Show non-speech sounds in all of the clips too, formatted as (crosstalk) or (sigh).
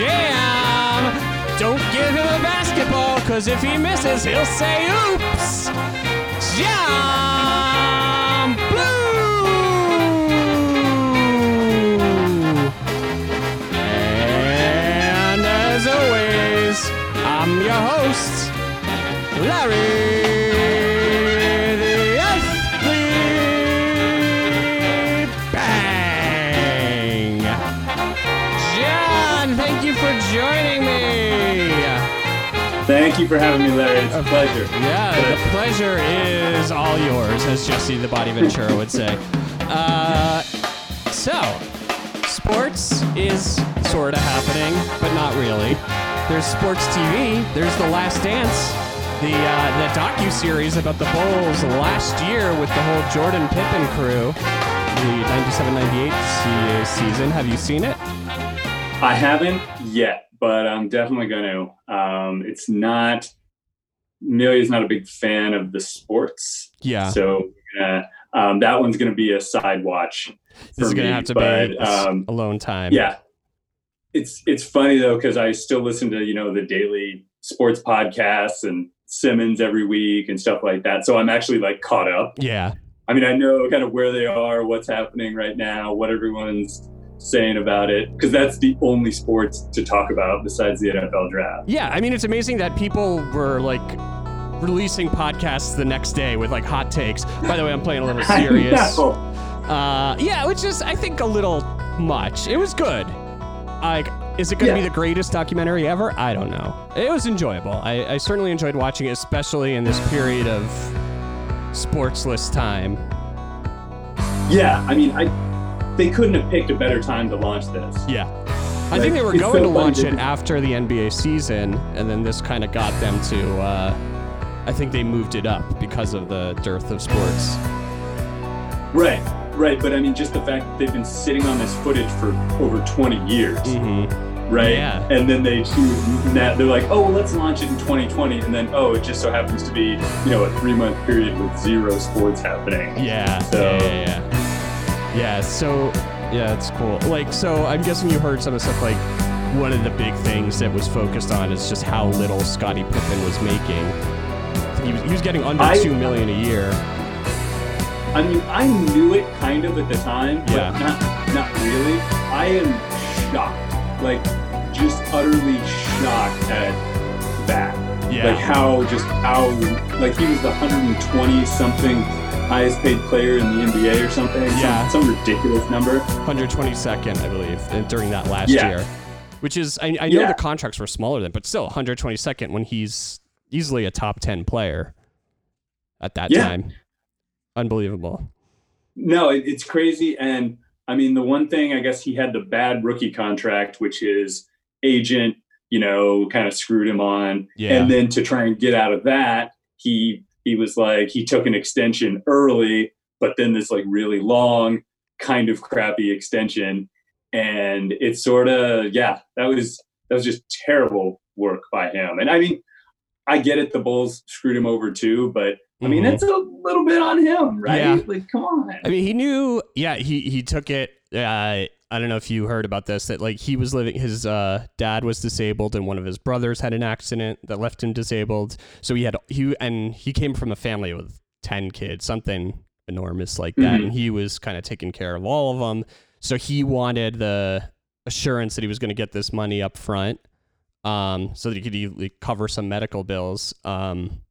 jam. Don't give him a basketball, cause if he misses, he'll say oops. Jam Blue. And as always, I'm your host, Larry you for having me, Larry. It's a pleasure. Yeah, the pleasure is all yours, as Jesse the Body Ventura would say. Uh, so, sports is sort of happening, but not really. There's sports TV. There's The Last Dance, the uh, the docu series about the Bulls last year with the whole Jordan Pippen crew. The 97-98 se- season. Have you seen it? I haven't yet, but I'm definitely going to. Um, it's not. Amelia's not a big fan of the sports, Yeah. so uh, um, that one's going to be a side watch. this is gonna me, have to but, be um, alone time. Yeah, it's it's funny though because I still listen to you know the daily sports podcasts and Simmons every week and stuff like that. So I'm actually like caught up. Yeah. I mean, I know kind of where they are, what's happening right now, what everyone's saying about it, because that's the only sports to talk about besides the NFL draft. Yeah, I mean, it's amazing that people were like releasing podcasts the next day with like hot takes. By the way, I'm playing a little (laughs) serious. Uh, yeah, which is, I think, a little much. It was good. Like, is it going to be the greatest documentary ever? I don't know. It was enjoyable. I, I certainly enjoyed watching it, especially in this period of sportsless time. Yeah, I mean, I they couldn't have picked a better time to launch this. Yeah. I Like, think they were going so to launch it after the NBA season, and then this kind of got them to. Uh, I think they moved it up because of the dearth of sports. Right, right. But I mean, just the fact that they've been sitting on this footage for over 20 years, Mm-hmm. right? Yeah. And then they choose that they're like, oh, well, let's launch it in 2020, and then oh, it just so happens to be you know a three month period with zero sports happening. Yeah. So- yeah, yeah, yeah. Yeah. So, yeah, it's cool. Like, so I'm guessing you heard some of the stuff. Like, one of the big things that was focused on is just how little Scottie Pippen was making. He was, he was getting under I- two million a year. I mean, I knew it kind of at the time, but Yeah. not not really. I am shocked, like just utterly shocked at that. Yeah. Like how just how like he was the 120 something highest paid player in the NBA or something. Yeah. Some, ridiculous number. 122nd, I believe, during that last Yeah. year. Which is, I, I know Yeah. the contracts were smaller then, but still 122nd when he's easily a top 10 player at that Yeah. time. Unbelievable. No, it, it's crazy. And I mean, the one thing I guess he had the bad rookie contract, which his agent, you know, kind of screwed him on. Yeah. And then to try and get out of that, he he was like he took an extension early, but then this like really long, kind of crappy extension. And it's sort of yeah, that was that was just terrible work by him. And I mean, I get it, the Bulls screwed him over too, but I mean, it's a little bit on him, right? Yeah. Like, come on. I mean, he knew. Yeah, he he took it. Uh, I don't know if you heard about this. That like he was living. His uh, dad was disabled, and one of his brothers had an accident that left him disabled. So he had he and he came from a family with ten kids, something enormous like that, Mhm. and he was kind of taking care of all of them. So he wanted the assurance that he was going to get this money up front, um, so that he could e- cover some medical bills. Um,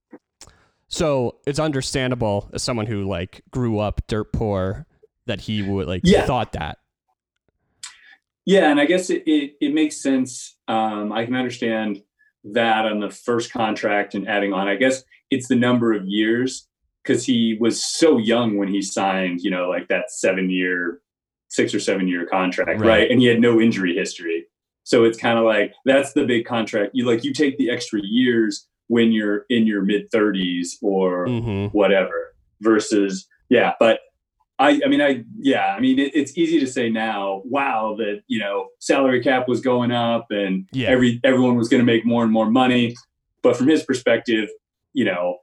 so it's understandable as someone who like grew up dirt poor that he would like Yeah. thought that. Yeah, and I guess it, it, it makes sense. Um, I can understand that on the first contract and adding on. I guess it's the number of years because he was so young when he signed, you know, like that seven year, six or seven year contract, Right. right? And he had no injury history. So it's kind of like that's the big contract. You like you take the extra years when you're in your mid 30s or hmm whatever versus yeah but i i mean i yeah i mean it, it's easy to say now wow that you know salary cap was going up and Yeah. every everyone was going to make more and more money but from his perspective you know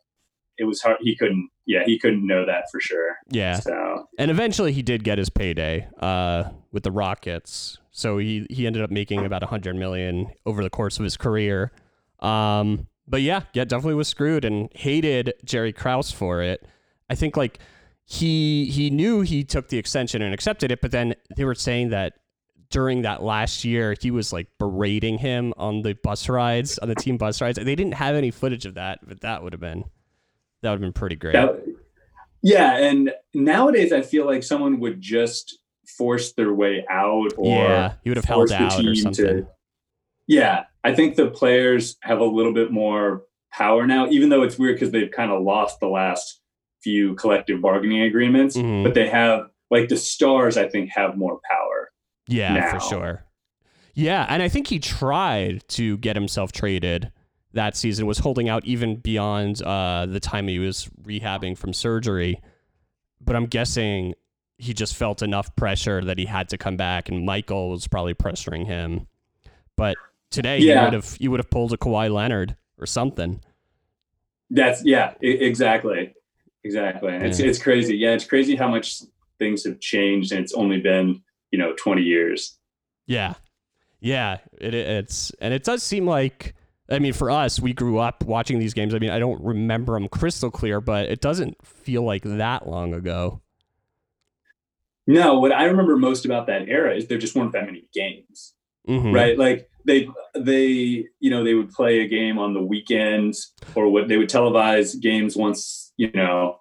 it was hard he couldn't yeah he couldn't know that for sure Yeah. so And eventually he did get his payday uh, with the Rockets. So he he ended up making about a 100 million over the course of his career. Um, but yeah, yeah, definitely was screwed and hated Jerry Krause for it. I think like he he knew he took the extension and accepted it, but then they were saying that during that last year he was like berating him on the bus rides on the team bus rides. They didn't have any footage of that, but that would have been that would have been pretty great. That, yeah, and nowadays I feel like someone would just force their way out or yeah, he would have held out or something. To, yeah, I think the players have a little bit more power now, even though it's weird because they've kind of lost the last few collective bargaining agreements, mm-hmm. but they have like the stars. I think have more power. Yeah, now. for sure. Yeah, and I think he tried to get himself traded that season. Was holding out even beyond uh, the time he was rehabbing from surgery. But I'm guessing he just felt enough pressure that he had to come back, and Michael was probably pressuring him. But today, yeah. you would have you would have pulled a Kawhi Leonard or something. That's yeah, exactly, exactly. Yeah. It's it's crazy. Yeah, it's crazy how much things have changed, and it's only been you know 20 years. Yeah, yeah. It, it's and it does seem like. I mean, for us, we grew up watching these games. I mean, I don't remember them crystal clear, but it doesn't feel like that long ago. No, what I remember most about that era is there just weren't that many games, mm-hmm. right? Like they they you know they would play a game on the weekends or what they would televise games once you know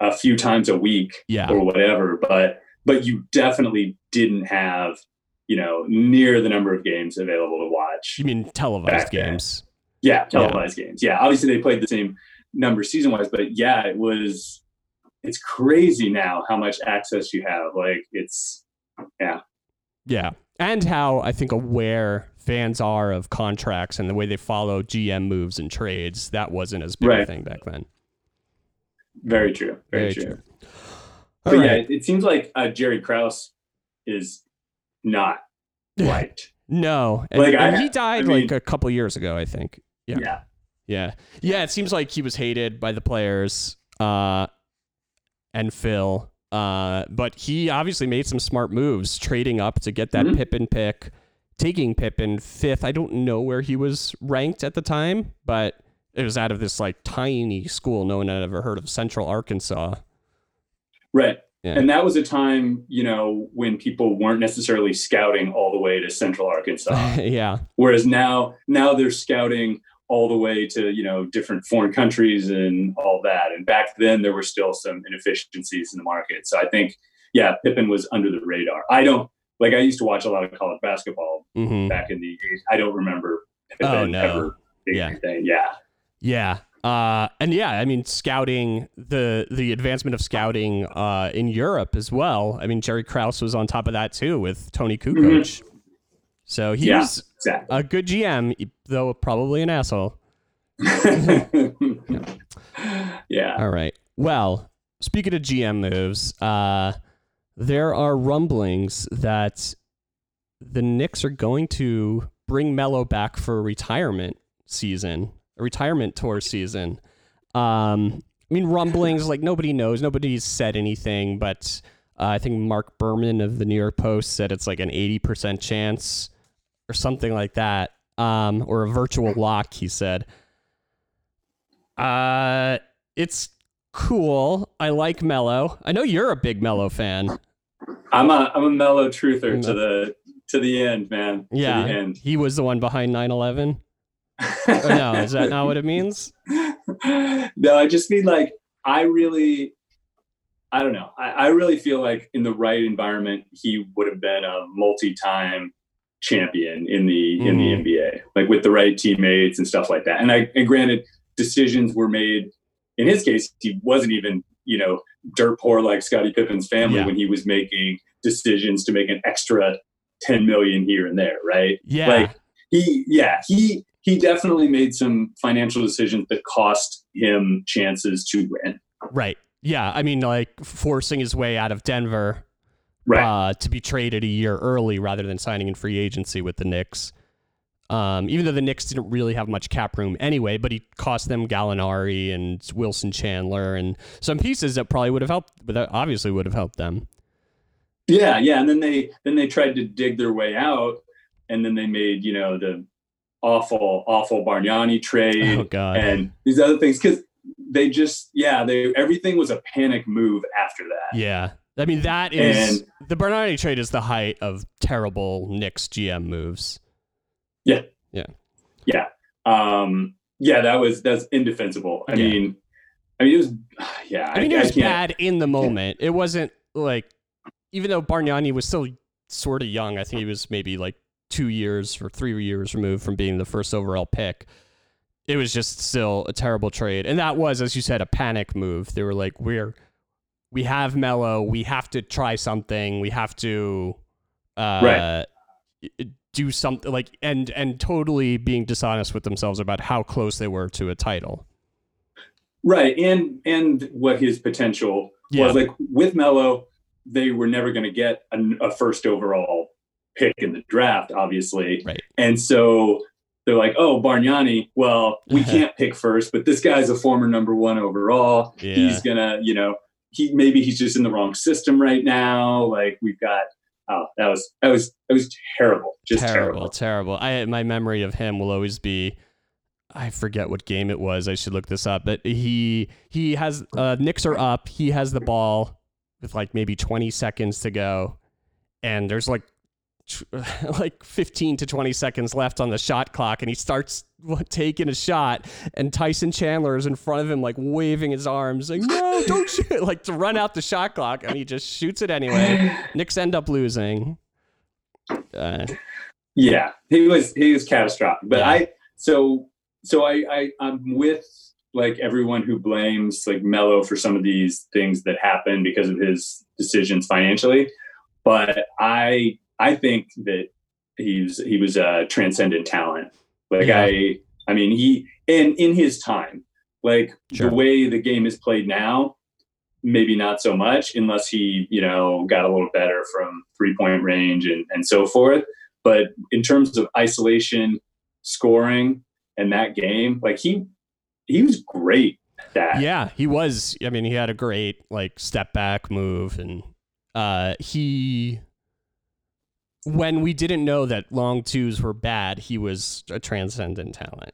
a few times a week yeah. or whatever. But but you definitely didn't have you know near the number of games available to watch. You mean televised games? Yeah, televised yeah. games. Yeah, obviously they played the same number season wise, but yeah, it was it's crazy now how much access you have. Like it's yeah. Yeah. And how I think aware fans are of contracts and the way they follow GM moves and trades. That wasn't as big right. a thing back then. Very true. Very, Very true. true. But right. yeah, it, it, seems like uh, Jerry Krause is not liked. (laughs) no, and, like and I, he died I mean, like a couple years ago, I think. Yeah. yeah. Yeah. Yeah. It seems like he was hated by the players. Uh, and Phil. Uh, but he obviously made some smart moves, trading up to get that mm-hmm. Pippen pick, taking Pippen fifth. I don't know where he was ranked at the time, but it was out of this like tiny school no one had ever heard of, Central Arkansas. Right. Yeah. And that was a time, you know, when people weren't necessarily scouting all the way to Central Arkansas. (laughs) yeah. Whereas now, now they're scouting all the way to you know different foreign countries and all that. And back then there were still some inefficiencies in the market. So I think yeah, Pippen was under the radar. I don't like I used to watch a lot of college basketball mm-hmm. back in the 80s. I don't remember Pippen oh, no. ever yeah. anything. Yeah. Yeah. Uh, and yeah, I mean, scouting the the advancement of scouting uh, in Europe as well. I mean, Jerry Krause was on top of that too with Toni Kukoc. Mm-hmm. So he's yeah, exactly. a good GM, though probably an asshole. (laughs) yeah. All right. Well, speaking of GM moves, uh, there are rumblings that the Knicks are going to bring Melo back for a retirement season, retirement tour season. Um, I mean, rumblings like nobody knows, nobody's said anything, but uh, I think Marc Berman of the New York Post said it's like an 80% chance or something like that, um, or a virtual lock. He said. Uh, it's cool. I like Melo. I know you're a big Melo fan. I'm a I'm a Melo truther to the to the end, man. Yeah, end. he was the one behind 9/11. No, is that not what it means? (laughs) no, I just mean like I really, I don't know. I, I really feel like in the right environment, he would have been a multi-time champion in the mm. in the mm-hmm. NBA, like with the right teammates and stuff like that. And I and granted, decisions were made. In his case, he wasn't even you know dirt poor like Scottie Pippen's family yeah. when he was making decisions to make an extra ten million here and there, right? Yeah, like he, yeah, he he definitely made some financial decisions that cost him chances to win. Right. Yeah. I mean, like forcing his way out of Denver right. uh, to be traded a year early rather than signing in free agency with the Knicks. Um, even though the Knicks didn't really have much cap room anyway, but he cost them Gallinari and Wilson Chandler and some pieces that probably would have helped, but that obviously would have helped them. Yeah, yeah, and then they then they tried to dig their way out, and then they made you know the awful awful Bargnani trade Oh God. and these other things because they just yeah they everything was a panic move after that. Yeah. I mean, that is the Bargnani trade is the height of terrible Knicks GM moves. Yeah, yeah, yeah, um, yeah, that was that's indefensible. I Yeah. mean, I mean it was (sighs) yeah. I mean, it was bad in the moment. It wasn't like, even though Bargnani was still sort of young, I think he was maybe like two years or three years removed from being the first overall pick. It was just still a terrible trade. And that was, as you said, a panic move. They were like, we're, we have Melo. We have to try something. We have to, uh, Right. do something like, and, and totally being dishonest with themselves about how close they were to a title. right and and what his potential Yeah. was like with Melo, they were never going to get a, a first overall pick in the draft, obviously, Right. and so they're like, oh, Bargnani, well, we (laughs) can't pick first, but this guy's a former number one overall. Yeah. He's gonna, you know, he maybe he's just in the wrong system right now. Like we've got, oh, that was that was that was terrible, just terrible, terrible. terrible. I my memory of him will always be. I forget what game it was. I should look this up. But he he has uh, Knicks are up. He has the ball with like maybe 20 seconds to go, and there's like (laughs) like 15 to 20 seconds left on the shot clock, and he starts taking a shot, and Tyson Chandler is in front of him, like waving his arms, like no, (laughs) don't shoot, (laughs) like to run out the shot clock, and he just shoots it anyway. (sighs) Knicks end up losing. Uh, Yeah, he was he was catastrophic. But Yeah. I so so I, I I'm with like everyone who blames like Melo for some of these things that happen because of his decisions financially. But I I think that he's he was a transcendent talent. Like Yeah. I I mean he and in his time, like Sure. the way the game is played now, maybe not so much unless he, you know, got a little better from three point range and, and so forth. But in terms of isolation, scoring, and that game, like he he was great at that. Yeah, he was. I mean, he had a great like step back move, and uh, he when we didn't know that long twos were bad, he was a transcendent talent.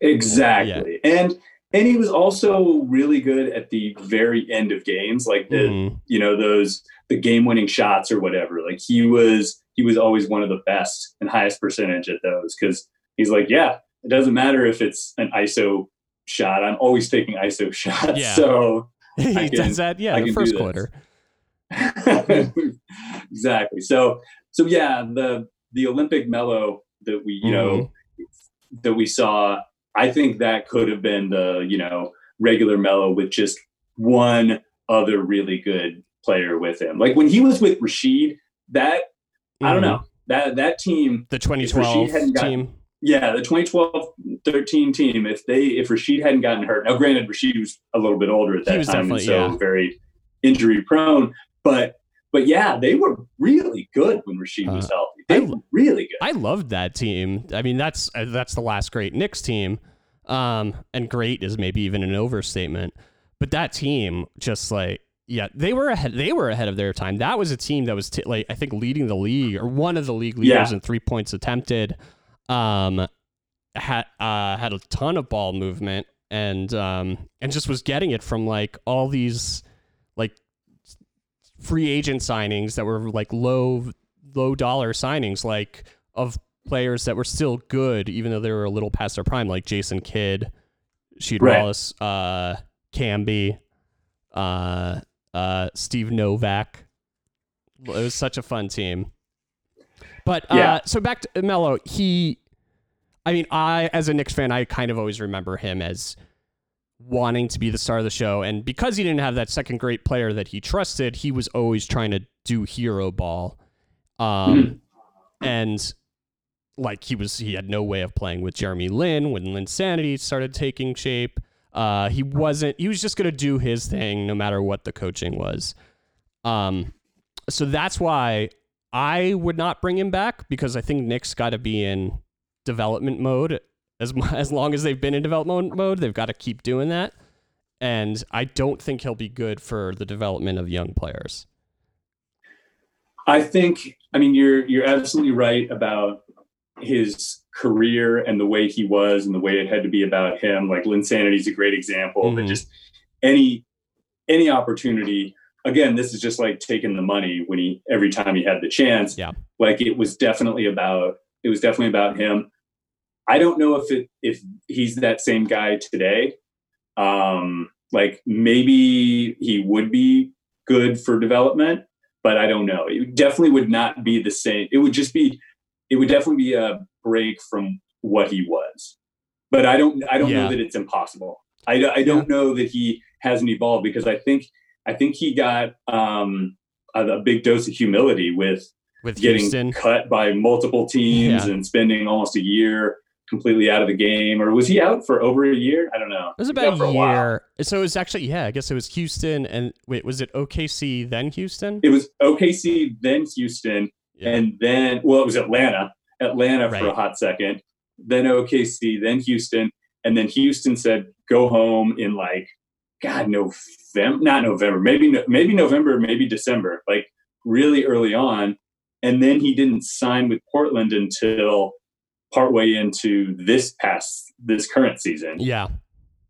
Exactly. And and he was also really good at the very end of games, like the Mhm. you know those the game winning shots or whatever. Like he was he was always one of the best and highest percentage at those because he's like, yeah, it doesn't matter if it's an ISO shot. I'm always taking ISO (laughs) shots. Yeah. So (laughs) he can- does that. Yeah, the first quarter. (laughs) exactly. So so yeah, the the Olympic Melo that we you know that we saw, I think that could have been the you know regular Melo with just one other really good player with him. Like when he was with Rasheed, that I don't Mhm. know that that team. The 2012 hadn't got- team. Yeah, the 2012-13 team. If they if Rasheed hadn't gotten hurt, now granted Rasheed was a little bit older at that time, and so yeah. very injury prone. But but yeah, they were really good when Rasheed was Uh, healthy. They I- were really good. I loved that team. I mean, that's uh, that's the last great Knicks team. Um, and great is maybe even an overstatement. But that team, just like yeah, they were ahead. They were ahead of their time. That was a team that was t- like I think leading the league or one of the league leaders Yeah. in three points attempted. Um, had uh had a ton of ball movement and um and just was getting it from like all these like free agent signings that were like low low dollar signings like of players that were still good even though they were a little past their prime like Jason Kidd, Sheed Right. Wallace, uh Camby, uh uh Steve Novak. It was such a fun team. But uh Yeah. so back to Melo, he I mean, I as a Knicks fan, I kind of always remember him as wanting to be the star of the show. And because he didn't have that second great player that he trusted, he was always trying to do hero ball. Um, and like he was, he had no way of playing with Jeremy Lin when Linsanity started taking shape. Uh, he wasn't, he was just going to do his thing no matter what the coaching was. Um, so that's why I would not bring him back because I think Knicks got to be in development mode as (laughs) as long as they've been in development mode, they've got to keep doing that. And I don't think he'll be good for the development of young players. I think I mean you're you're absolutely right about his career and the way he was and the way it had to be about him. Like Linsanity is a great example, mm-hmm. but just any any opportunity. Again, this is just like taking the money when he every time he had the chance. Yeah. Like it was definitely about it was definitely about him. I don't know if it if he's that same guy today. Um, like maybe he would be good for development, but I don't know. It definitely would not be the same. It would just be it would definitely be a break from what he was. But I don't I don't yeah. know that it's impossible. I, I don't yeah. know that he hasn't evolved because I think I think he got um, a, a big dose of humility with with getting Houston. cut by multiple teams yeah. and spending almost a year completely out of the game, or was he out for over a year? I don't know. It was about a year. While. So it was actually yeah, I guess it was Houston and wait, was it OKC then Houston? It was OKC then Houston, yeah. and then well, it was Atlanta, Atlanta right. for a hot second, then OKC, then Houston, and then Houston said go home in like God November, not November, maybe maybe November, maybe December, like really early on, and then he didn't sign with Portland until partway into this past this current season. Yeah.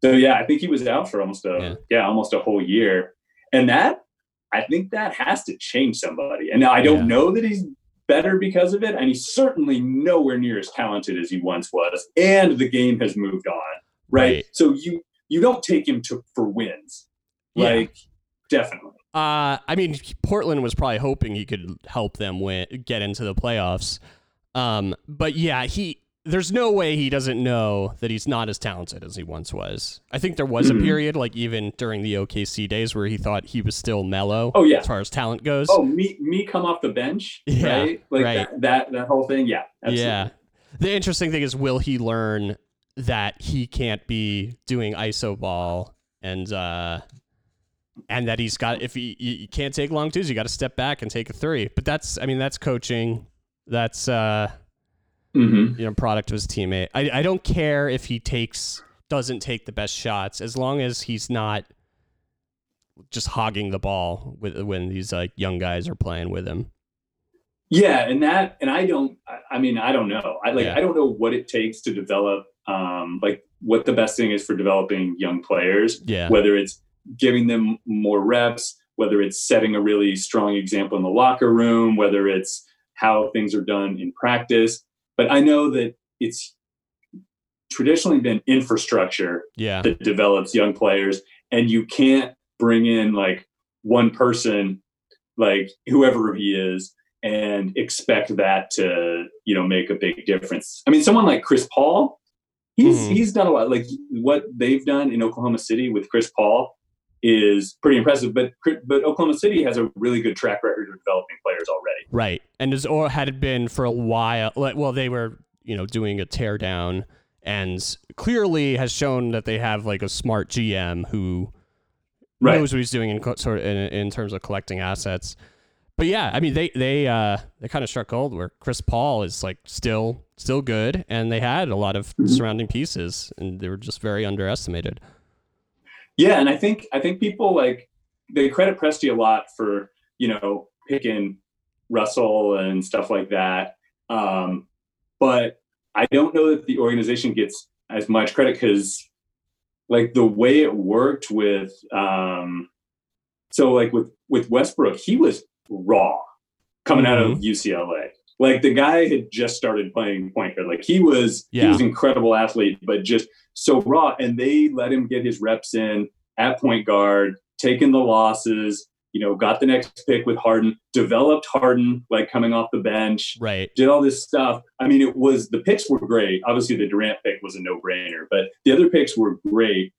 So yeah, I think he was out for almost a yeah, yeah almost a whole year, and that I think that has to change somebody. And now I don't yeah. know that he's better because of it, and he's certainly nowhere near as talented as he once was. And the game has moved on, right? right. So you you don't take him to for wins, yeah. like definitely. Uh, I mean, Portland was probably hoping he could help them win, get into the playoffs. Um, but yeah, he there's no way he doesn't know that he's not as talented as he once was. I think there was a mm-hmm. period, like even during the OKC days, where he thought he was still Melo. Oh yeah, as far as talent goes. Oh, me me come off the bench, (laughs) yeah, right? Like right. That, that that whole thing, yeah, absolutely. yeah. The interesting thing is, will he learn that he can't be doing iso ball and uh and that he's got if he you can't take long twos, you got to step back and take a three. But that's I mean that's coaching that's uh, mm-hmm. you know product of his teammate. I I don't care if he takes doesn't take the best shots as long as he's not just hogging the ball with when these like young guys are playing with him. Yeah, and that and I don't. I mean, I don't know. I like. Yeah. I don't know what it takes to develop. Um, like what the best thing is for developing young players. Yeah. Whether it's giving them more reps, whether it's setting a really strong example in the locker room, whether it's how things are done in practice. But I know that it's traditionally been infrastructure yeah. that develops young players, and you can't bring in like one person, like whoever he is, and expect that to you know make a big difference. I mean, someone like Chris Paul, he's mm-hmm. he's done a lot. Like what they've done in Oklahoma City with Chris Paul is pretty impressive. But but Oklahoma City has a really good track record of developing players already. Right, and as or had it been for a while, like well, they were you know doing a teardown, and clearly has shown that they have like a smart GM who right. knows what he's doing in sort of in, in terms of collecting assets. But yeah, I mean they they uh they kind of struck gold where Chris Paul is like still still good, and they had a lot of mm-hmm. surrounding pieces, and they were just very underestimated. Yeah, and I think I think people like they credit Presti a lot for you know picking Russell and stuff like that. Um, but I don't know that the organization gets as much credit because like the way it worked with um, so like with with Westbrook, he was raw coming mm-hmm. out of UCLA. Mm-hmm. Like the guy had just started playing point guard. Like he was yeah. he was incredible athlete, but just so raw. And they let him get his reps in at point guard, taking the losses, you know, got the next pick with Harden, developed Harden like coming off the bench, right? Did all this stuff. I mean, it was the picks were great. Obviously, the Durant pick was a no brainer, but the other picks were great.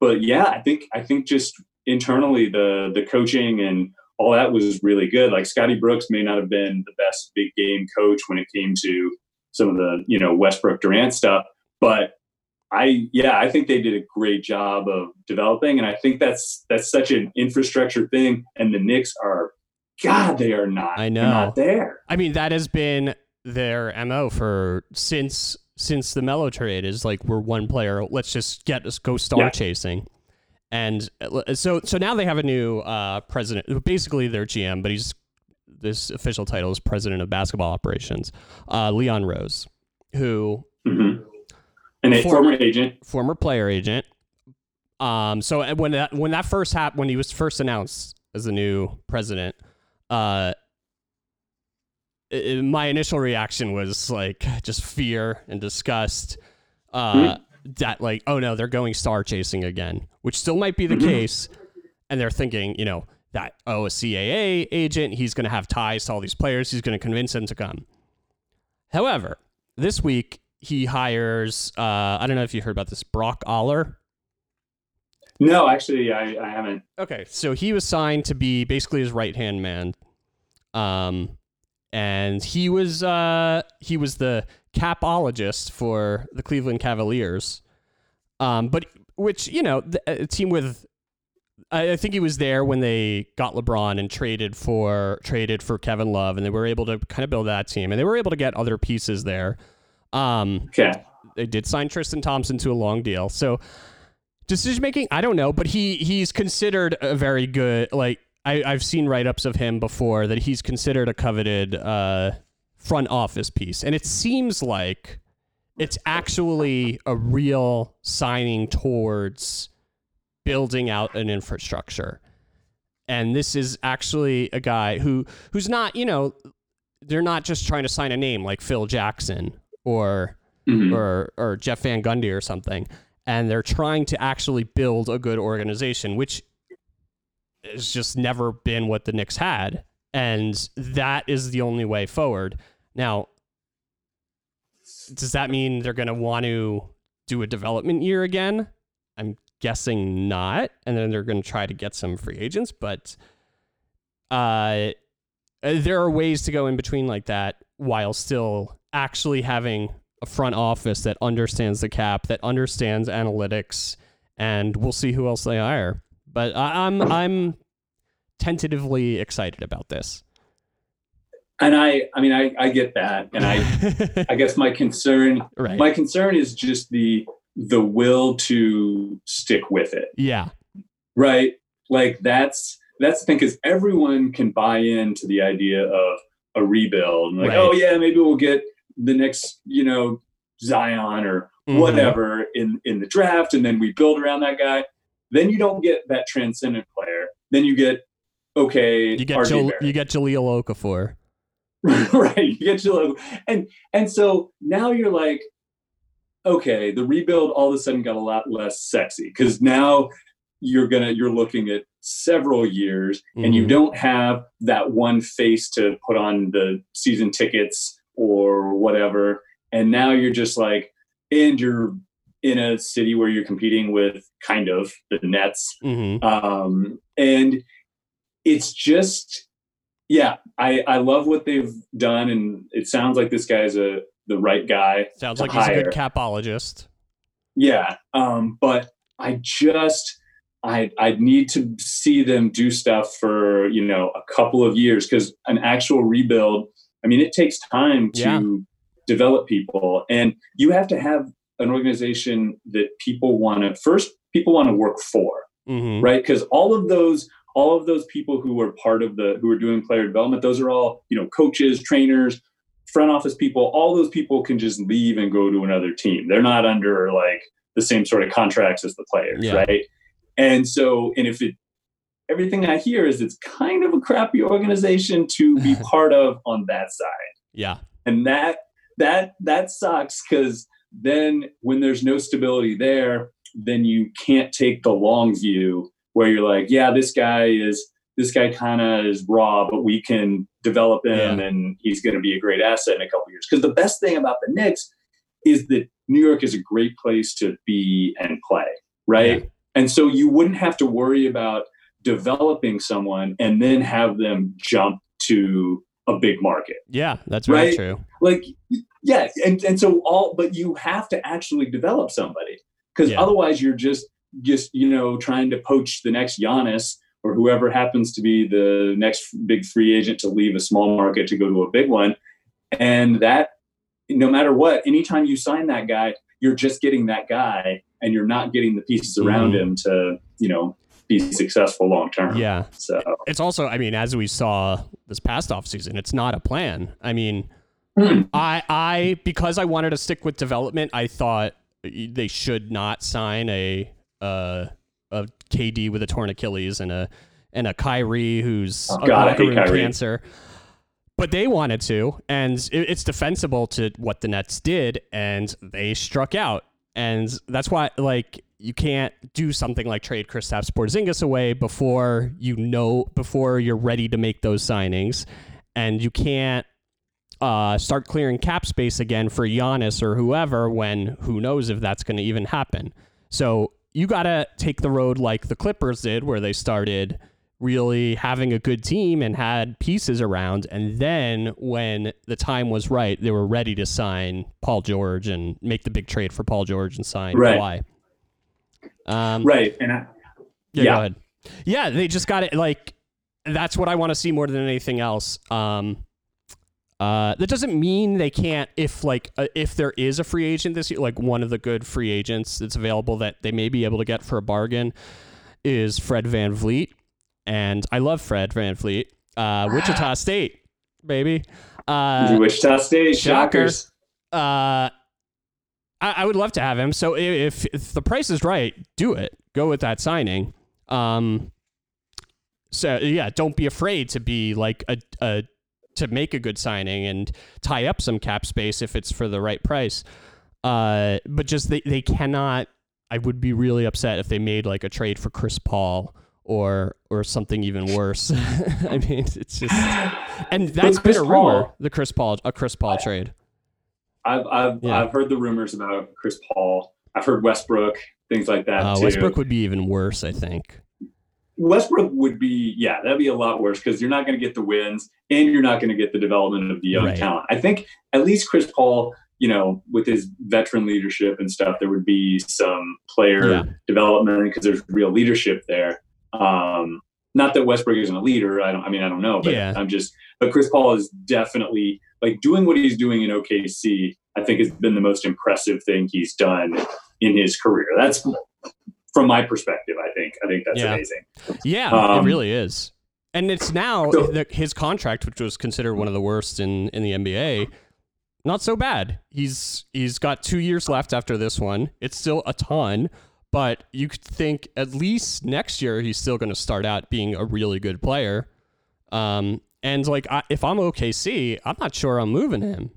But yeah, I think I think just internally the the coaching and all that was really good. Like Scotty Brooks may not have been the best big game coach when it came to some of the you know Westbrook Durant stuff, but I yeah, I think they did a great job of developing, and I think that's that's such an infrastructure thing. And the Knicks are, God, they are not. I know not there. I mean, that has been their mo for since since the Melo trade is like we're one player. Let's just get us go star yeah. chasing. And uh, so so now they have a new uh, president, basically their GM, but he's this official title is president of basketball operations, uh, Leon Rose, who hmm And a For- former agent. former player agent. Um, so when that when that first happened, when he was first announced as the new president, uh, i- i- my initial reaction was like just fear and disgust. Uh, that like, oh no, they're going star chasing again, which still might be the Mhm. case, and they're thinking, you know, that oh, a CAA agent, he's going to have ties to all these players, he's going to convince them to come. However, this week he hires uh, I don't know if you heard about this Brock Aller. No, actually, I, I haven't. Okay, so he was signed to be basically his right hand man, um, and he was uh, he was the capologist for the Cleveland Cavaliers, um, but which you know the, a team with. I I think he was there when they got LeBron and traded for traded for Kevin Love, and they were able to kind of build that team, and they were able to get other pieces there. Um, Okay. they did sign Tristan Thompson to a long deal. So decision making, I don't know, but he he's considered a very good. Like I, I've seen write ups of him before that he's considered a coveted uh, front office piece, and it seems like it's actually a real signing towards building out an infrastructure. And this is actually a guy who who's not, you know, they're not just trying to sign a name like Phil Jackson or Mhm. or or Jeff Van Gundy or something, and they're trying to actually build a good organization, which has just never been what the Knicks had, and that is the only way forward. Now, does that mean they're going to want to do a development year again? I'm guessing not, and then they're going to try to get some free agents, but uh, there are ways to go in between like that while still actually having a front office that understands the cap, that understands analytics, and we'll see who else they hire. But I, I'm I'm tentatively excited about this. And I, I mean, I, I get that, and I, (laughs) I guess my concern, right. my concern is just the the will to stick with it, yeah. right? Like that's that's the thing, because everyone can buy into the idea of a rebuild, and like, oh, Right. oh yeah, maybe we'll get the next, you know, Zion or Mhm. whatever in in the draft, and then we build around that guy. Then you don't get that transcendent player. Then you get okay, You get Jal- you get Jahlil Okafor. (laughs) right you get logo and and so now you're like okay the rebuild all of a sudden got a lot less sexy because now you're gonna you're looking at several years and you Mhm. don't have that one face to put on the season tickets or whatever and now you're just like and you're in a city where you're competing with kind of the nets Mhm. um, and it's just yeah I, I love what they've done and it sounds like this guy's a the right guy Sounds like he's a good capologist. yeah um, but i just i i need to see them do stuff for you know a couple of years because an actual rebuild i mean it takes time to Yeah. develop people and you have to have an organization that people want to first people want to work for hmm right because all of those all of those people who are part of the who are doing player development those are all you know coaches trainers front office people all those people can just leave and go to another team they're not under like the same sort of contracts as the players Yeah. right and so and if it everything i hear is it's kind of a crappy organization to be (laughs) part of on that side Yeah. and that that that sucks because then when there's no stability there then you can't take the long view where you're like yeah this guy is this guy kind of is raw but we can develop him Yeah. and he's going to be a great asset in a couple years because the best thing about the Knicks is that New York is a great place to be and play right Yeah. and so you wouldn't have to worry about developing someone and then have them jump to a big market Yeah. That's very Right. true. like yeah and, and so all but you have to actually develop somebody because Yeah. otherwise you're just just you know trying to poach the next Giannis or whoever happens to be the next big free agent to leave a small market to go to a big one and that no matter what anytime you sign that guy you're just getting that guy and you're not getting the pieces around Mhm. him to you know be successful long term. Yeah. So It's also, I mean, as we saw this past off season, it's not a plan. I mean, Hmm. I I because I wanted to stick with development, I thought they should not sign a uh a KD with a torn Achilles and a and a Kyrie who's Oh, a God, I locker room Kyrie. cancer. But they wanted to, and it, it's defensible to what the Nets did, and they struck out, and that's why like you can't do something like trade Kristaps Porzingis away before you know before you're ready to make those signings, and you can't uh, start clearing cap space again for Giannis or whoever when who knows if that's going to even happen. So you got to take the road like the Clippers did, where they started really having a good team and had pieces around. And then when the time was right, they were ready to sign Paul George and make the big trade for Paul George and sign Right. Kawhi. Um, right, and I, yeah, Yeah. go ahead. Yeah, they just got it. Like that's what I want to see more than anything else. Um, uh, that doesn't mean they can't. If like uh, if there is a free agent this year, like one of the good free agents that's available that they may be able to get for a bargain is Fred VanVleet, and I love Fred VanVleet. Uh, Wichita (gasps) State, baby. Uh, Wichita State. Shockers. uh, I, I would love to have him. So if, if the price is right, do it. Go with that signing. Um, so yeah, don't be afraid to be like a, a to make a good signing and tie up some cap space if it's for the right price. Uh, but just they, they cannot. I would be really upset if they made like a trade for Chris Paul or or something even worse. (laughs) I mean, it's just and that's been a rumor. Paul- The Chris Paul a Chris Paul trade. I've I've Yeah. I've heard the rumors about Chris Paul. I've heard Westbrook, things like that Uh. Westbrook would be even worse, I think. Westbrook would be, yeah, that'd be a lot worse because you're not going to get the wins and you're not going to get the development of the young Right. talent. I think at least Chris Paul, you know, with his veteran leadership and stuff, there would be some player Yeah. development because there's real leadership there. Um, not that Westbrook isn't a leader. I don't. I mean, I don't know, but Yeah. I'm just. But Chris Paul is definitely like doing what he's doing in OKC. I think has been the most impressive thing he's done in his career. That's from my perspective. I think. I think that's Yeah. amazing. Yeah, Um, it really is. And it's now So- the, his contract, which was considered one of the worst in, in the NBA, not so bad. He's he's got two years left after this one. It's still a ton, but you could think at least next year he's still going to start out being a really good player. Um, and like I, if I'm OKC, I'm not sure I'm moving him.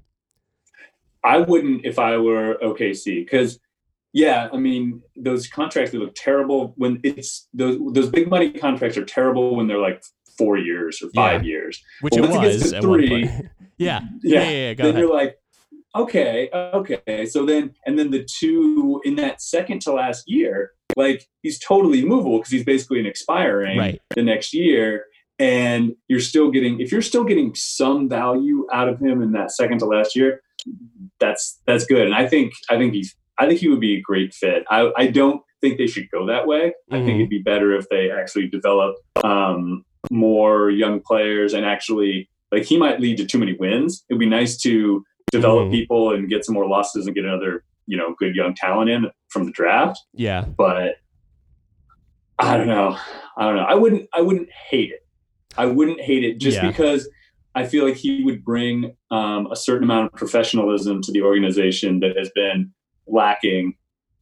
I wouldn't if I were OKC because, yeah, I mean those contracts they look terrible when it's those those big money contracts are terrible when they're like four years or five years. Which Well, it it was one three- (laughs) yeah. yeah, yeah, yeah. Go then ahead. you're like, okay, okay. So then and then the two in that second to last year, like he's totally movable because he's basically an expiring Right. the next year. And you're still getting if you're still getting some value out of him in that second to last year, that's that's good. And I think I think he's I think he would be a great fit. I, I don't think they should go that way. I Mhm. think it'd be better if they actually develop um, more young players and actually like he might lead to too many wins. It'd be nice to develop Mhm. people and get some more losses and get another you know good young talent in from the draft. Yeah. But I don't know. I don't know. I wouldn't. I wouldn't hate it. I wouldn't hate it just Yeah. because I feel like he would bring um, a certain amount of professionalism to the organization that has been lacking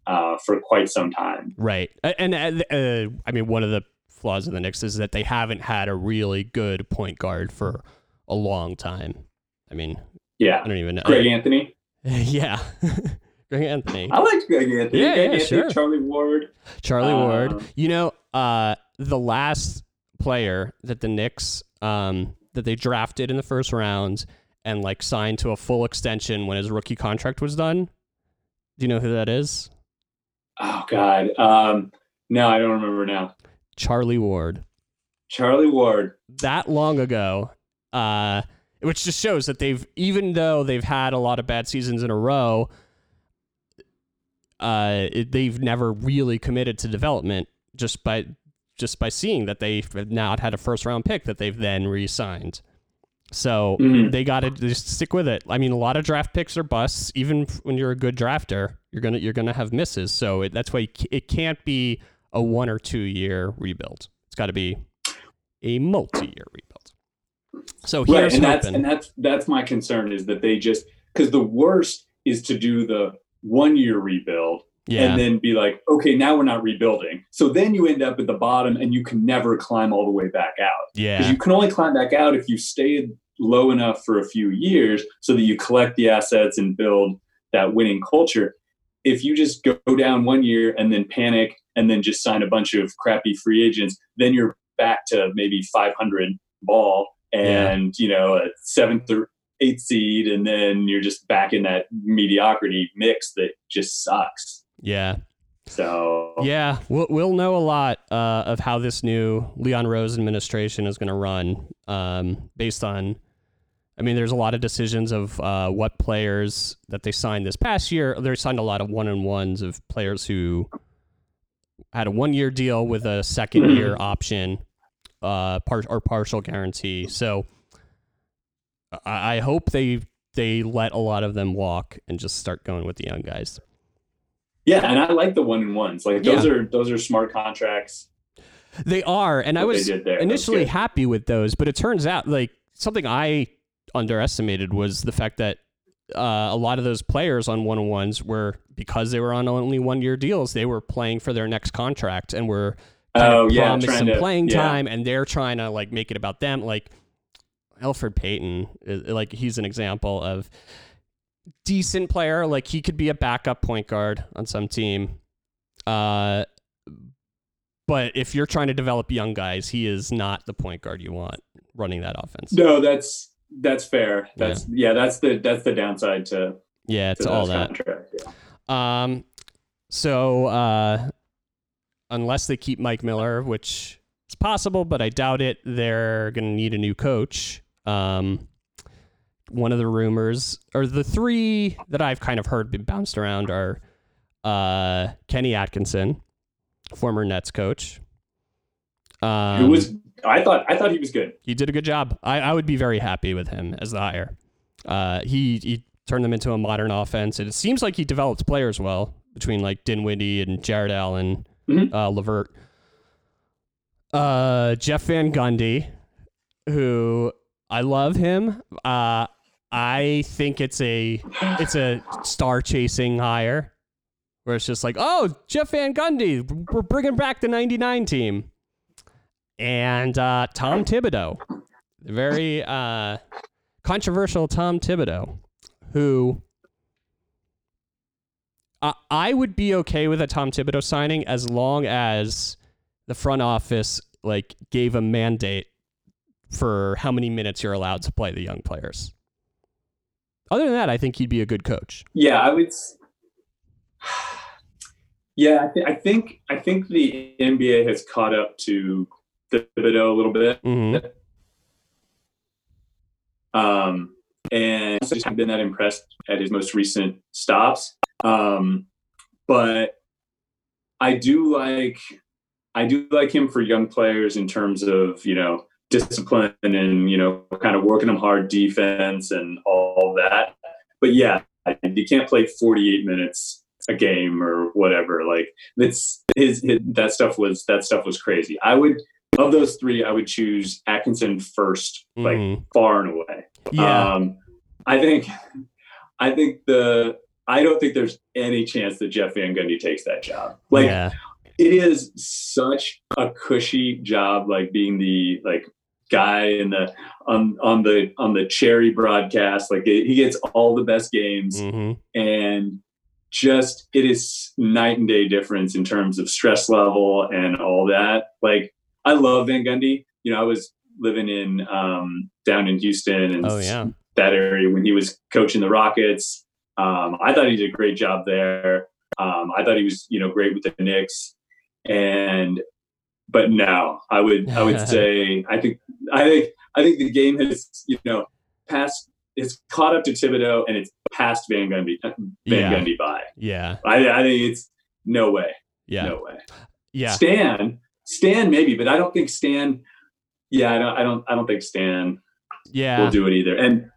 uh, for quite some time. Right. And uh, uh, I mean, one of the flaws of the Knicks is that they haven't had a really good point guard for a long time. I mean, Yeah. I don't even know. Greg Anthony. (laughs) yeah. (laughs) Greg Anthony. I liked Greg Anthony. Yeah, Greg yeah, Anthony, sure. Charlie Ward. Charlie Um, Ward. You know, uh, the last player that the Knicks um, that they drafted in the first round and like signed to a full extension when his rookie contract was done. Do you know who that is? Oh God. Um, no, I don't remember now. Charlie Ward. Charlie Ward. that long ago, uh, which just shows that they've, even though they've had a lot of bad seasons in a row, uh, it, they've never really committed to development just by just by seeing that they've not had a first round pick that they've then re-signed. So Mhm. they got to just stick with it. I mean, a lot of draft picks are busts. Even when you're a good drafter, you're gonna you're gonna have misses. So it, that's why it can't be a one or two year rebuild. It's got to be a multi year rebuild. So right, here's and that's and that's that's my concern is that they just because the worst is to do the one year rebuild yeah. and then be like, okay, now we're not rebuilding. So then you end up at the bottom and you can never climb all the way back out. Yeah. you can only climb back out if you stayed low enough for a few years so that you collect the assets and build that winning culture. If you just go down one year and then panic and then just sign a bunch of crappy free agents, then you're back to maybe 500 ball and you know a seventh or eighth seed, and then you're just back in that mediocrity mix that just sucks. yeah. So Yeah, we'll we'll know a lot uh, of how this new Leon Rose administration is going to run, um, based on. I mean, there's a lot of decisions of uh, what players that they signed this past year. They signed a lot of one on ones of players who had a one year deal with a second year option, uh, part or partial guarantee. So I, I hope they they let a lot of them walk and just start going with the young guys. yeah, and I like the one and ones. Like those are those are smart contracts. They are, and I was initially happy with those, but it turns out like something I underestimated was the fact that uh, a lot of those players on one on ones were because they were on only one year deals, they were playing for their next contract and were Oh of yeah, promised trying some to playing yeah. time, and they're trying to like make it about them. Like Elfrid Payton, like he's an example of decent player. Like he could be a backup point guard on some team. Uh, but if you're trying to develop young guys, he is not the point guard you want running that offense. No, that's that's fair. That's yeah, that's the that's the downside to, Yeah, to it's all that. contracts. Yeah. Um, so uh, unless they keep Mike Miller, which is possible, but I doubt it, they're going to need a new coach. Um, one of the rumors, or the three that I've kind of heard been bounced around, are uh, Kenny Atkinson, former Nets coach. Um, Who was I thought I thought he was good. he did a good job. I, I would be very happy with him as the hire. Uh, he he turned them into a modern offense, and it seems like he developed players well between like Dinwiddie and Jarrett Allen, Mhm. uh, LeVert, uh, Jeff Van Gundy, who I love him. Uh, I think it's a it's a star chasing hire where it's just like, oh, Jeff Van Gundy, we're bringing back the '99 team, and uh, Tom Thibodeau, very uh, controversial Tom Thibodeau, who I I would be okay with a Tom Thibodeau signing as long as the front office like gave a mandate for how many minutes you're allowed to play the young players. Other than that, I think he'd be a good coach. Yeah, I would. Yeah, I, th- I think I think the NBA has caught up to Thibodeau a little bit, hmm um, and I just haven't been that impressed at his most recent stops. Um, but I do like I do like him for young players in terms of you know discipline and you know kind of working them hard defense and all that. But yeah, you can't play 48 minutes a game or whatever. Like that's his, his that stuff was that stuff was crazy. I would of those three, I would choose Atkinson first, like Mhm. far and away. Yeah. Um, I think, I think the, I don't think there's any chance that Jeff Van Gundy takes that job. Like yeah. it is such a cushy job, like being the like guy in the on on the on the cherry broadcast. Like he gets all the best games, hmm and just it is night and day difference in terms of stress level and all that. Like I love Van Gundy. You know, I was living in um, down in Houston and Oh yeah. that area when he was coaching the Rockets. Um, I thought he did a great job there. Um, I thought he was, you know, great with the Knicks. And but no, I would I would (laughs) say I think I think I think the game has, you know, passed it's caught up to Thibodeau and it's passed Van Gundy Van Yeah. Gundy by. Yeah. I, I think it's no way. Yeah. No way. Yeah. Stan, Stan maybe, but I don't think Stan yeah, I don't I don't I don't think Stan Yeah. will do it either. And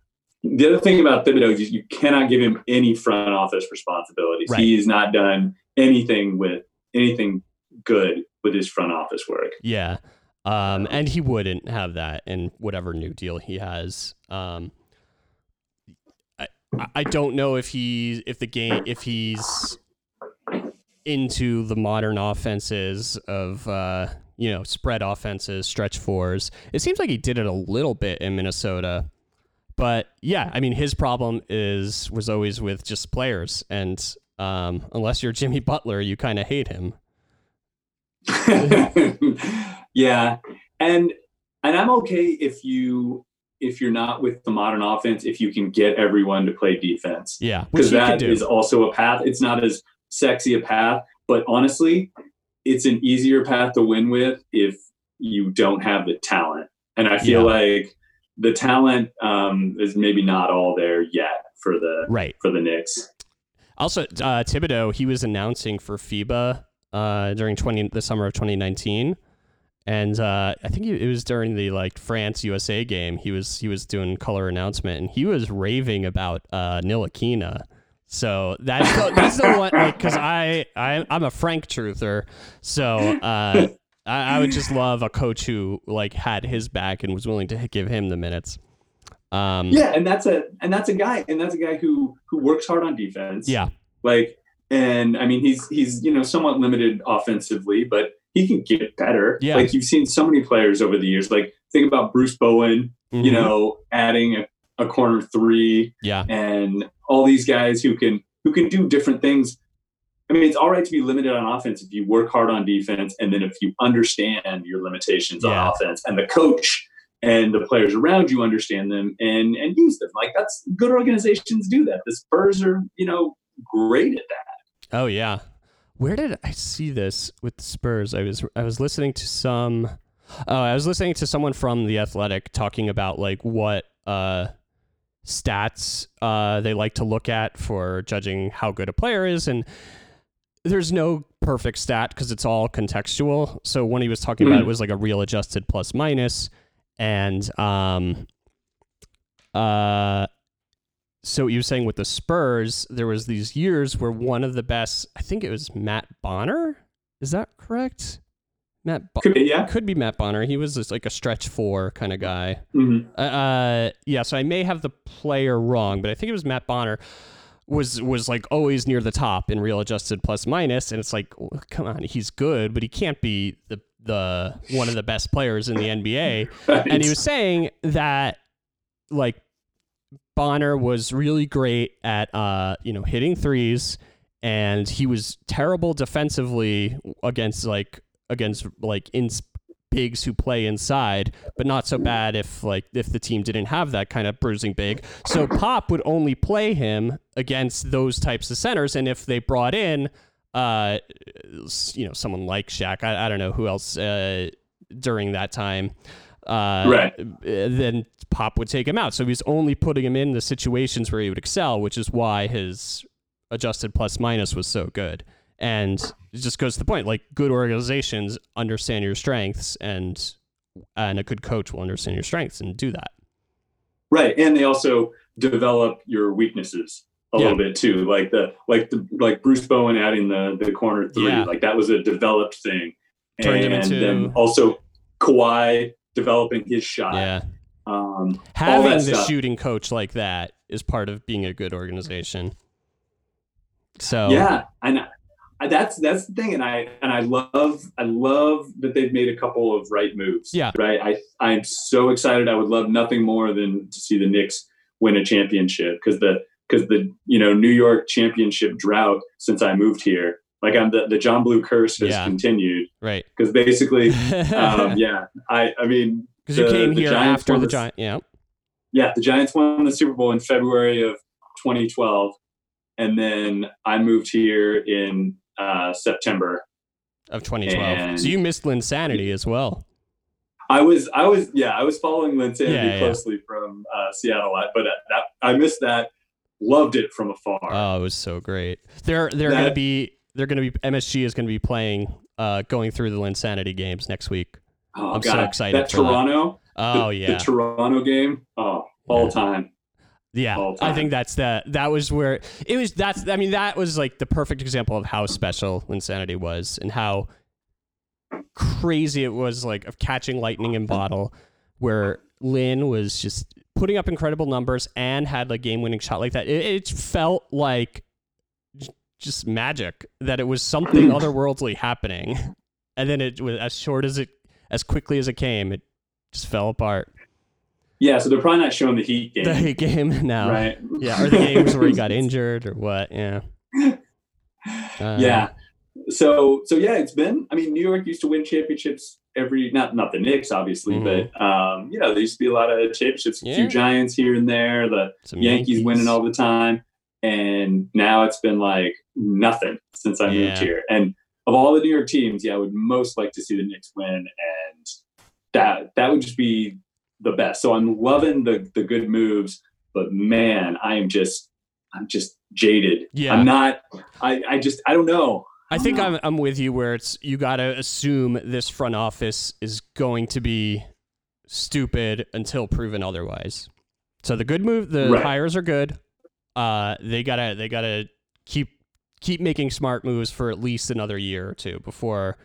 the other thing about Thibodeau is you cannot give him any front office responsibilities. Right. He's not done anything with anything good with his front office work. Yeah. Um, and he wouldn't have that in whatever new deal he has. Um, I I don't know if he if the game if he's into the modern offenses of uh, you know spread offenses, stretch fours. It seems like he did it a little bit in Minnesota, but yeah, I mean his problem is was always with just players, and um, unless you're Jimmy Butler, you kind of hate him. (laughs) yeah, and and I'm okay if you if you're not with the modern offense if you can get everyone to play defense. Yeah, because that is also a path. It's not as sexy a path, but honestly, it's an easier path to win with if you don't have the talent. And I feel yeah. like the talent um, is maybe not all there yet for the right for the Knicks. Also, uh, Thibodeau he was announcing for FIBA uh, during twenty the summer of twenty nineteen, and uh, I think it was during the like France USA game. He was he was doing color announcement, and he was raving about uh, Ntilikina. So that's (laughs) the, that's the one like because I, I I'm a frank truther, so uh, I, I would just love a coach who like had his back and was willing to give him the minutes. Um, yeah, and that's a and that's a guy and that's a guy who who works hard on defense. Yeah, like and I mean he's he's you know somewhat limited offensively, but he can get better. Yeah, like you've seen so many players over the years. Like think about Bruce Bowen, mm-hmm. you know, adding a, a corner three. Yeah, and all these guys who can who can do different things. I mean, it's all right to be limited on offense if you work hard on defense, and then if you understand your limitations yeah. on offense, and the coach and the players around you understand them and and use them. Like that's good organizations do that. The Spurs are you know great at that. Oh yeah, where did I see this with the Spurs? I was I was listening to some. Oh, I was listening to someone from the Athletic talking about like what uh stats uh, they like to look at for judging how good a player is. And there's no perfect stat because it's all contextual. So when he was talking mm-hmm. about it was like a real adjusted plus minus, and um, uh, so he was saying with the Spurs, there was these years where one of the best, I think it was Matt Bonner. Is that correct? Matt Bo- could be, yeah. Could be Matt Bonner. He was just like a stretch four kind of guy. Mm-hmm. Uh, uh, yeah, so I may have the player wrong, but I think it was Matt Bonner was was like always near the top in real adjusted plus minus, and it's like, come on, he's good, but he can't be the the one of the best players in the (laughs) NBA. right. And he was saying that like Bonner was really great at uh, you know hitting threes, and he was terrible defensively against like against like in bigs who play inside, but not so bad if like if the team didn't have that kind of bruising big. So Pop would only play him against those types of centers, and if they brought in, uh, you know, someone like Shaq, I, I don't know who else uh, during that time. Uh, right. Then Pop would take him out. So he's only putting him in the situations where he would excel, which is why his adjusted plus minus was so good. And it just goes to the point like good organizations understand your strengths and and a good coach will understand your strengths and do that. Right. And they also develop your weaknesses a yeah. little bit too. Like the like the like Bruce Bowen adding the the corner three. Yeah. Like that was a developed thing. Turned and into... then also Kawhi developing his shot. Yeah. Um, Having the shooting coach like that is part of being a good organization. So yeah, and that's that's the thing, and I and I love I love that they've made a couple of right moves. Yeah, right. I I'm so excited. I would love nothing more than to see the Knicks win a championship because the because the you know New York championship drought since I moved here, like I'm the the John Blue curse has yeah. continued. Right. Because basically, um, (laughs) yeah, I I mean because you came here Giants after the Giants. Yeah. Yeah, the Giants won the Super Bowl in February of 2012, and then I moved here in uh, September of 2012. And so you missed Linsanity as well. I was, I was, yeah, I was following Linsanity yeah, closely yeah. from uh, Seattle, but uh, that, I missed that. Loved it from afar. Oh, it was so great. They're they're that, gonna be they're gonna be MSG is gonna be playing uh, going through the Linsanity games next week. Oh, I'm God. so excited. That Toronto. That. Oh the, yeah, the Toronto game. Oh, all yeah. time. Yeah, oh, I think that's the that was where it was. That's I mean that was like the perfect example of how special Linsanity was and how crazy it was like of catching lightning in bottle, where Lin was just putting up incredible numbers and had a game winning shot like that. It, it felt like j- just magic that it was something mm. otherworldly happening, and then it was as short as it, as quickly as it came, it just fell apart. Yeah, so they're probably not showing the Heat game, The Heat game (laughs) now, right? Yeah, or the games where he got (laughs) injured or what? Yeah. Uh, yeah. So so yeah, it's been. I mean, New York used to win championships every not not the Knicks obviously, Mhm. but um, you know there used to be a lot of championships, a few Giants here and there, the some Yankees, winning all the time, and now it's been like nothing since I moved here. And of all the New York teams, yeah, I would most like to see the Knicks win, and that that would just be the best. So I'm loving the the good moves, but man, I am just I'm just jaded. Yeah. I'm not. I I just I don't know. I think I'm I'm with you where it's you got to assume this front office is going to be stupid until proven otherwise. So the good move, the Right. hires are good. Uh, they gotta they gotta keep keep making smart moves for at least another year or two before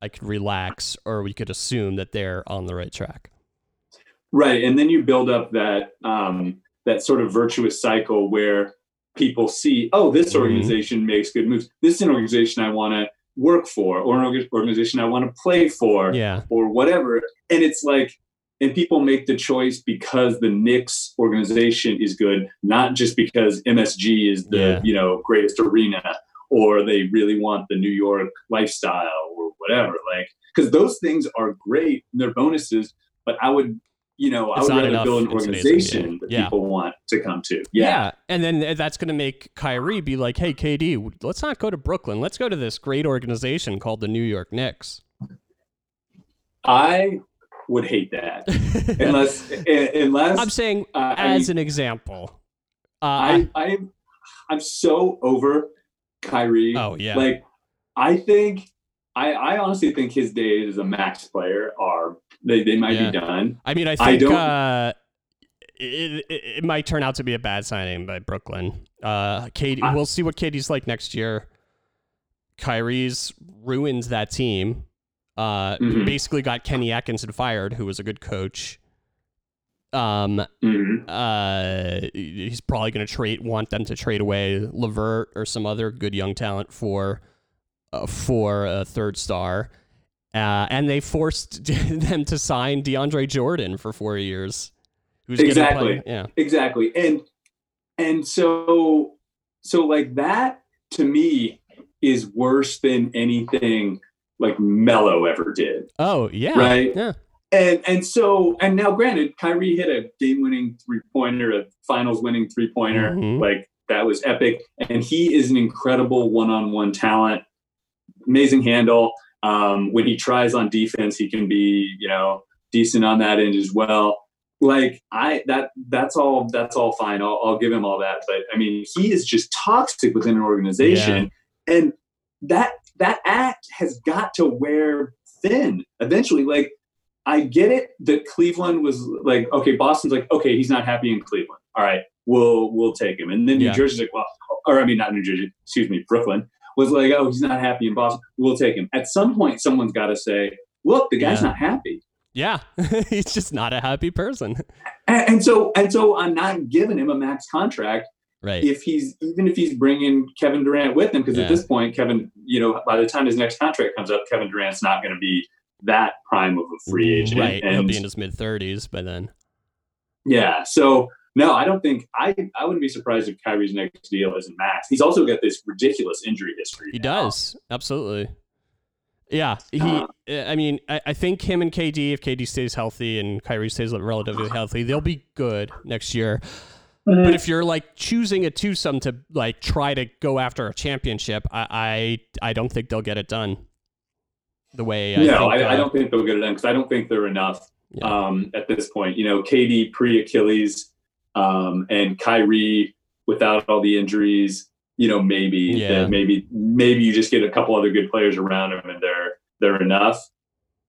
I could relax or we could assume that they're on the right track. Right, and then you build up that um, that sort of virtuous cycle where people see, oh, this Mhm. organization makes good moves. This is an organization I want to work for, or an organization I want to play for, Yeah, or whatever. And it's like, and people make the choice because the Knicks organization is good, not just because MSG is the Yeah. you know greatest arena, or they really want the New York lifestyle or whatever. Like, because those things are great, and they're bonuses. But I would, you know, I It's would rather build an organization that Yeah. people want to come to. yeah, Yeah, and then that's gonna make Kyrie be like, "Hey, KD, let's not go to Brooklyn. Let's go to this great organization called the New York Knicks." I would hate that (laughs) unless unless I'm saying uh, as mean, an example. Uh, I I I'm so over Kyrie. oh yeah, Like I think I I honestly think his days as a max player are they, they might Yeah. be done. I mean, I I think don't- uh, it, it it might turn out to be a bad signing by Brooklyn. Uh, KD, I- we'll see what KD's like next year. Kyrie's ruined that team. Uh, Mhm. basically got Kenny Atkinson fired, who was a good coach. Um, Mhm. uh, he's probably going to trade, want them to trade away LeVert or some other good young talent for, uh, for a third star. Uh, and they forced (laughs) them to sign DeAndre Jordan for four years. Who's Exactly. play- yeah. Exactly. And and so so like that to me is worse than anything like Melo ever did. Oh yeah. Right. Yeah. And and so and now granted, Kyrie hit a game winning three pointer, a finals winning three pointer. Mhm. Like that was epic. And he is an incredible one on one talent, amazing handle. Um, when he tries on defense, he can be, you know, decent on that end as well. Like I that that's all that's all fine. I'll, I'll give him all that. But I mean, he is just toxic within an organization, and that that act has got to wear thin eventually. Like I get it that Cleveland was like, okay, Boston's like, okay, he's not happy in Cleveland. All right, we'll we'll take him. And then New Yeah. Jersey's like, well, or I mean, not New Jersey, excuse me, Brooklyn was like, oh, he's not happy in mm-hmm. Boston. We'll take him. At some point, someone's got to say, look, the guy's Yeah. not happy. Yeah. (laughs) he's just not a happy person. And, and so and so, I'm not giving him a max contract Right. if he's even if he's bringing Kevin Durant with him because Yeah. at this point, Kevin, you know, by the time his next contract comes up, Kevin Durant's not going to be that prime of a free mm, agent. Right. He'll And be in his mid thirties by then. Yeah. So no, I don't think I I wouldn't be surprised if Kyrie's next deal isn't max. He's also got this ridiculous injury history. He now. does. Absolutely. Yeah. He Uh, I mean, I, I think him and KD, if KD stays healthy and Kyrie stays relatively healthy, they'll be good next year. Mm-hmm. But if you're like choosing a twosome to like try to go after a championship, I I, I don't think they'll get it done. The way I no, think, I, I uh, don't think they'll get it done because I don't think they're enough Yeah. um, at this point. You know, KD pre Achilles um, and Kyrie without all the injuries. You know, maybe Yeah. maybe maybe you just get a couple other good players around him and they're they're enough.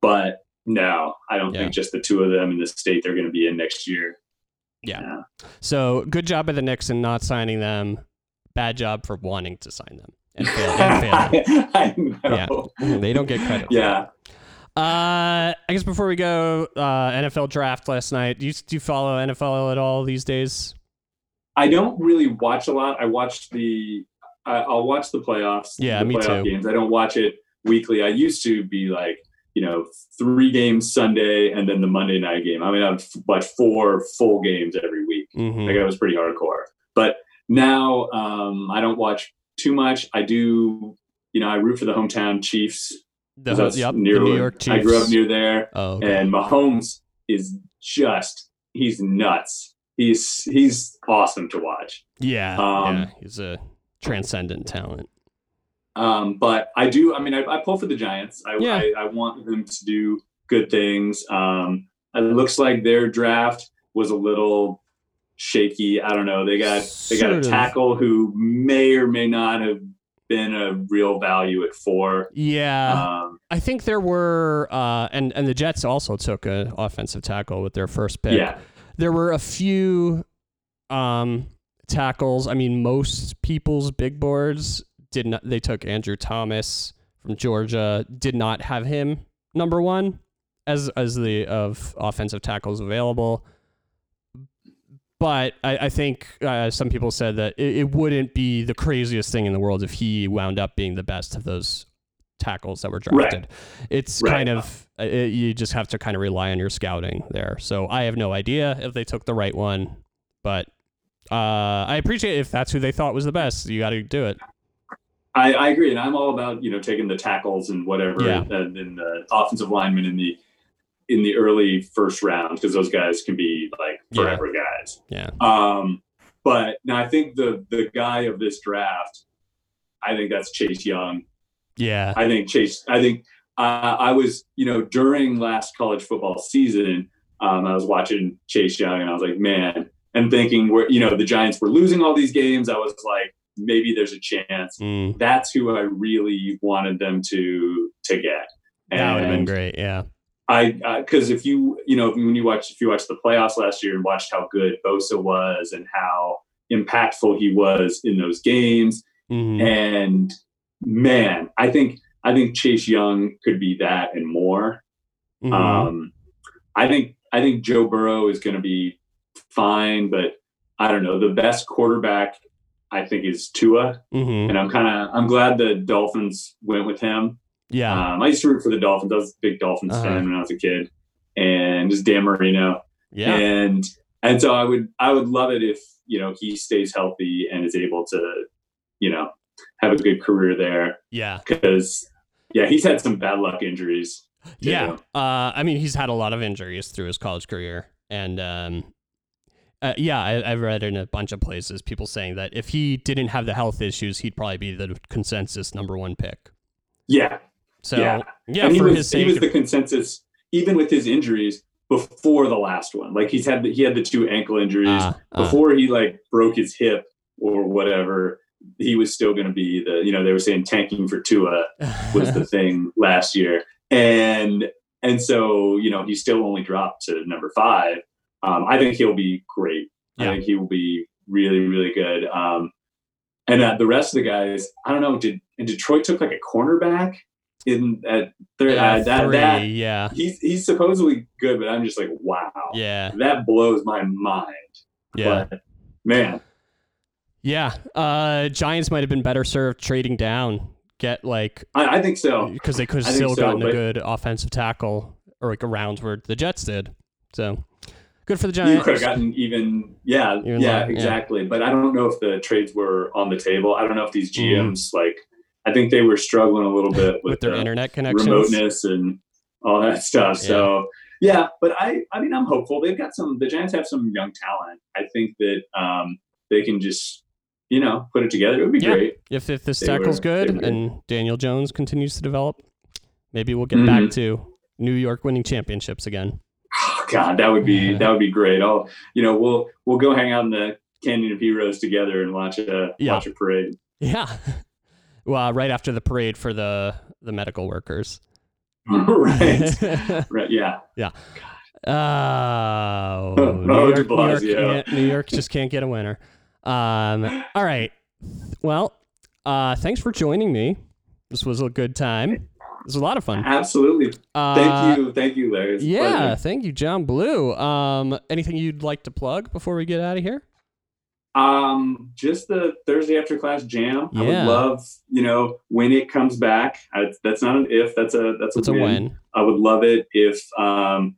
But no, I don't Yeah. think just the two of them in the state they're going to be in next year. Yeah. So good job by the Knicks in not signing them. Bad job for wanting to sign them and fail. And (laughs) failing. I know. Yeah. They don't get credit. Yeah. Uh, I guess before we go, uh, NFL draft last night. Do you do you follow NFL at all these days? I don't really watch a lot. I watch the. I, I'll watch the playoffs. Yeah, the me playoff too. Games. I don't watch it weekly. I used to be like, you know, three games Sunday and then the Monday night game. I mean, I'd watch four full games every week. Mhm. Like I was pretty hardcore. But now um, I don't watch too much. I do. You know, I root for the hometown Chiefs. The, that's yep, the near New York Chiefs. I grew up near there. Oh, okay. and Mahomes is just he's nuts. He's he's awesome to watch. yeah, um, yeah, he's a transcendent talent. Um, but I do. I mean, I, I pull for the Giants. I, Yeah. I I want them to do good things. Um, it looks like their draft was a little shaky. I don't know. They got they got a Sort of. tackle who may or may not have been a real value at four. Yeah, Um, I think there were, uh, and and the Jets also took an offensive tackle with their first pick. yeah, there were a few um, tackles. I mean, most people's big boards did not. They took Andrew Thomas from Georgia. Did not have him number one as as the of offensive tackles available. But I, I think uh, some people said that it, it wouldn't be the craziest thing in the world if he wound up being the best of those tackles that were Right. drafted. It's Right. kind of uh, it, you just have to kind of rely on your scouting there. So I have no idea if they took the right one, but uh, I appreciate if that's who they thought was the best. You got to do it. I, I agree, and I'm all about you know taking the tackles and whatever, Yeah. and, and the offensive linemen in the in the early first round because those guys can be like Yeah. forever guys. Yeah. Um, but now I think the the guy of this draft, I think that's Chase Young. Yeah. I think Chase. I think uh, I was you know during last college football season, um, I was watching Chase Young, and I was like, man, and thinking where you know the Giants were losing all these games. I was like, maybe there's a chance Mm, that's who I really wanted them to to get. And, that would have been great. Yeah. I because if you you know when you watch if you watch the playoffs last year and watched how good Bosa was and how impactful he was in those games, Mhm. and man, I think I think Chase Young could be that and more. Mhm. Um, I think I think Joe Burrow is going to be fine, but I don't know. The best quarterback I think is Tua, Mhm. and I'm kind of I'm glad the Dolphins went with him. Yeah. Um, I used to root for the Dolphins. I was a big Dolphins Uh-huh. fan when I was a kid, and just Dan Marino. yeah. And and so I would I would love it if you know he stays healthy and is able to, you know, have a good career there yeah. because yeah he's had some bad luck injuries. Yeah. Uh, I mean, he's had a lot of injuries through his college career. And um, uh, yeah, I, I've read in a bunch of places people saying that if he didn't have the health issues, he'd probably be the consensus number one pick. Yeah, So, Yeah. yeah, and he for was his he was the consensus even with his injuries before the last one. Like he's had the, he had the two ankle injuries Ah, ah. before he like broke his hip or whatever. He was still going to be the you know they were saying tanking for Tua (laughs) was the thing last year, and and so you know he still only dropped to number five. Um, I think he'll be great. Yeah. I think he will be really really good. Um, and uh, the rest of the guys, I don't know. Did and Detroit took like a cornerback in at third? Uh, that three, that yeah. he's he's supposedly good, but I'm just like wow, Yeah. that blows my mind. Yeah. But man, Yeah. Uh, Giants might have been better served trading down, get like, I, I think so. because they could have still so, gotten a good offensive tackle or like around where the Jets did. So good for the Giants. You could have gotten even, yeah, Even yeah, lower, yeah. exactly. But I don't know if the trades were on the table. I don't know if these Mhm. GMs like. I think they were struggling a little bit with, with their the internet connection, remoteness and all that stuff. So yeah, but I, I mean, I'm hopeful. They've got some. The Giants have some young talent. I think that um, they can just, you know, put it together. It would be Yeah. great. If if this They tackle's were- good they were good. and Daniel Jones continues to develop, maybe we'll get Mhm. back to New York winning championships again. Oh, God, that would be that would be great. I'll, you know, we'll we'll go hang out in the Canyon of Heroes together and watch a Yeah. watch a parade. Yeah. (laughs) well, right after the parade for the the medical workers. (laughs) right. (laughs) Right. Yeah. Oh, (laughs) Oh, New, York, New, York can't- New York just can't get a winner. Um, all right. Well, uh, thanks for joining me. This was a good time. It was a lot of fun. Absolutely. Uh, Thank you. Thank you, Larry. Yeah, pleasure. thank you, John Blue. Um, anything you'd like to plug before we get out of here? Um, just the Thursday after class jam. I would love, you know, when it comes back. I, that's not an if. That's a that's a, It's a win. win. I would love it if um,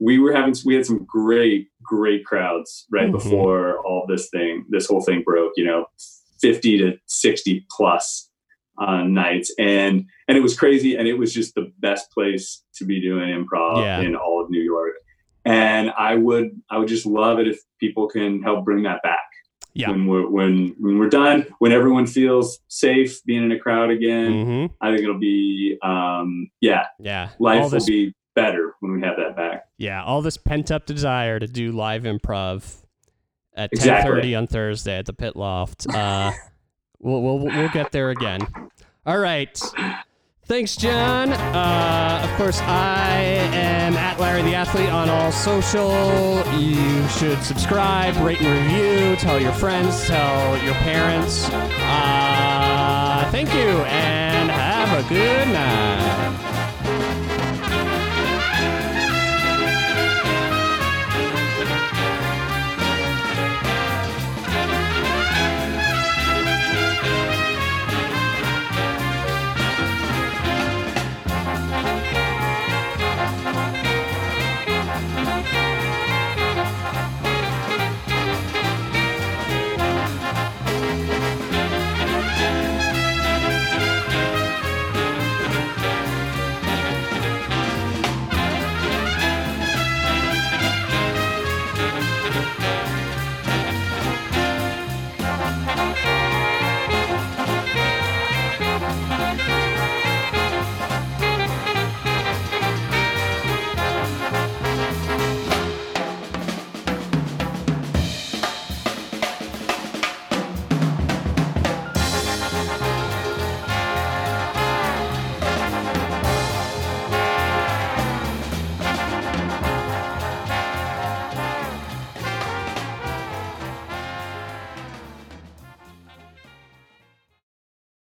we were having we had some great great crowds right Mhm. before all this thing this whole thing broke. You know, fifty to sixty plus uh, nights, and and it was crazy, and it was just the best place to be doing improv Yeah. in all of New York. And I would I would just love it if people can help bring that back Yeah. when we're when when we're done when everyone feels safe being in a crowd again Mm-hmm. i think it'll be um yeah Yeah. life this, will be better when we have that back yeah, all this pent up desire to do live improv at ten Exactly. thirty on Thursday at the Pit Loft. Uh, (laughs) we'll, we'll we'll get there again. All right. Thanks, John. Uh, of course, I am at Larry the Athlete on all social. You should subscribe, rate and review, tell your friends, tell your parents. Uh, thank you, and have a good night.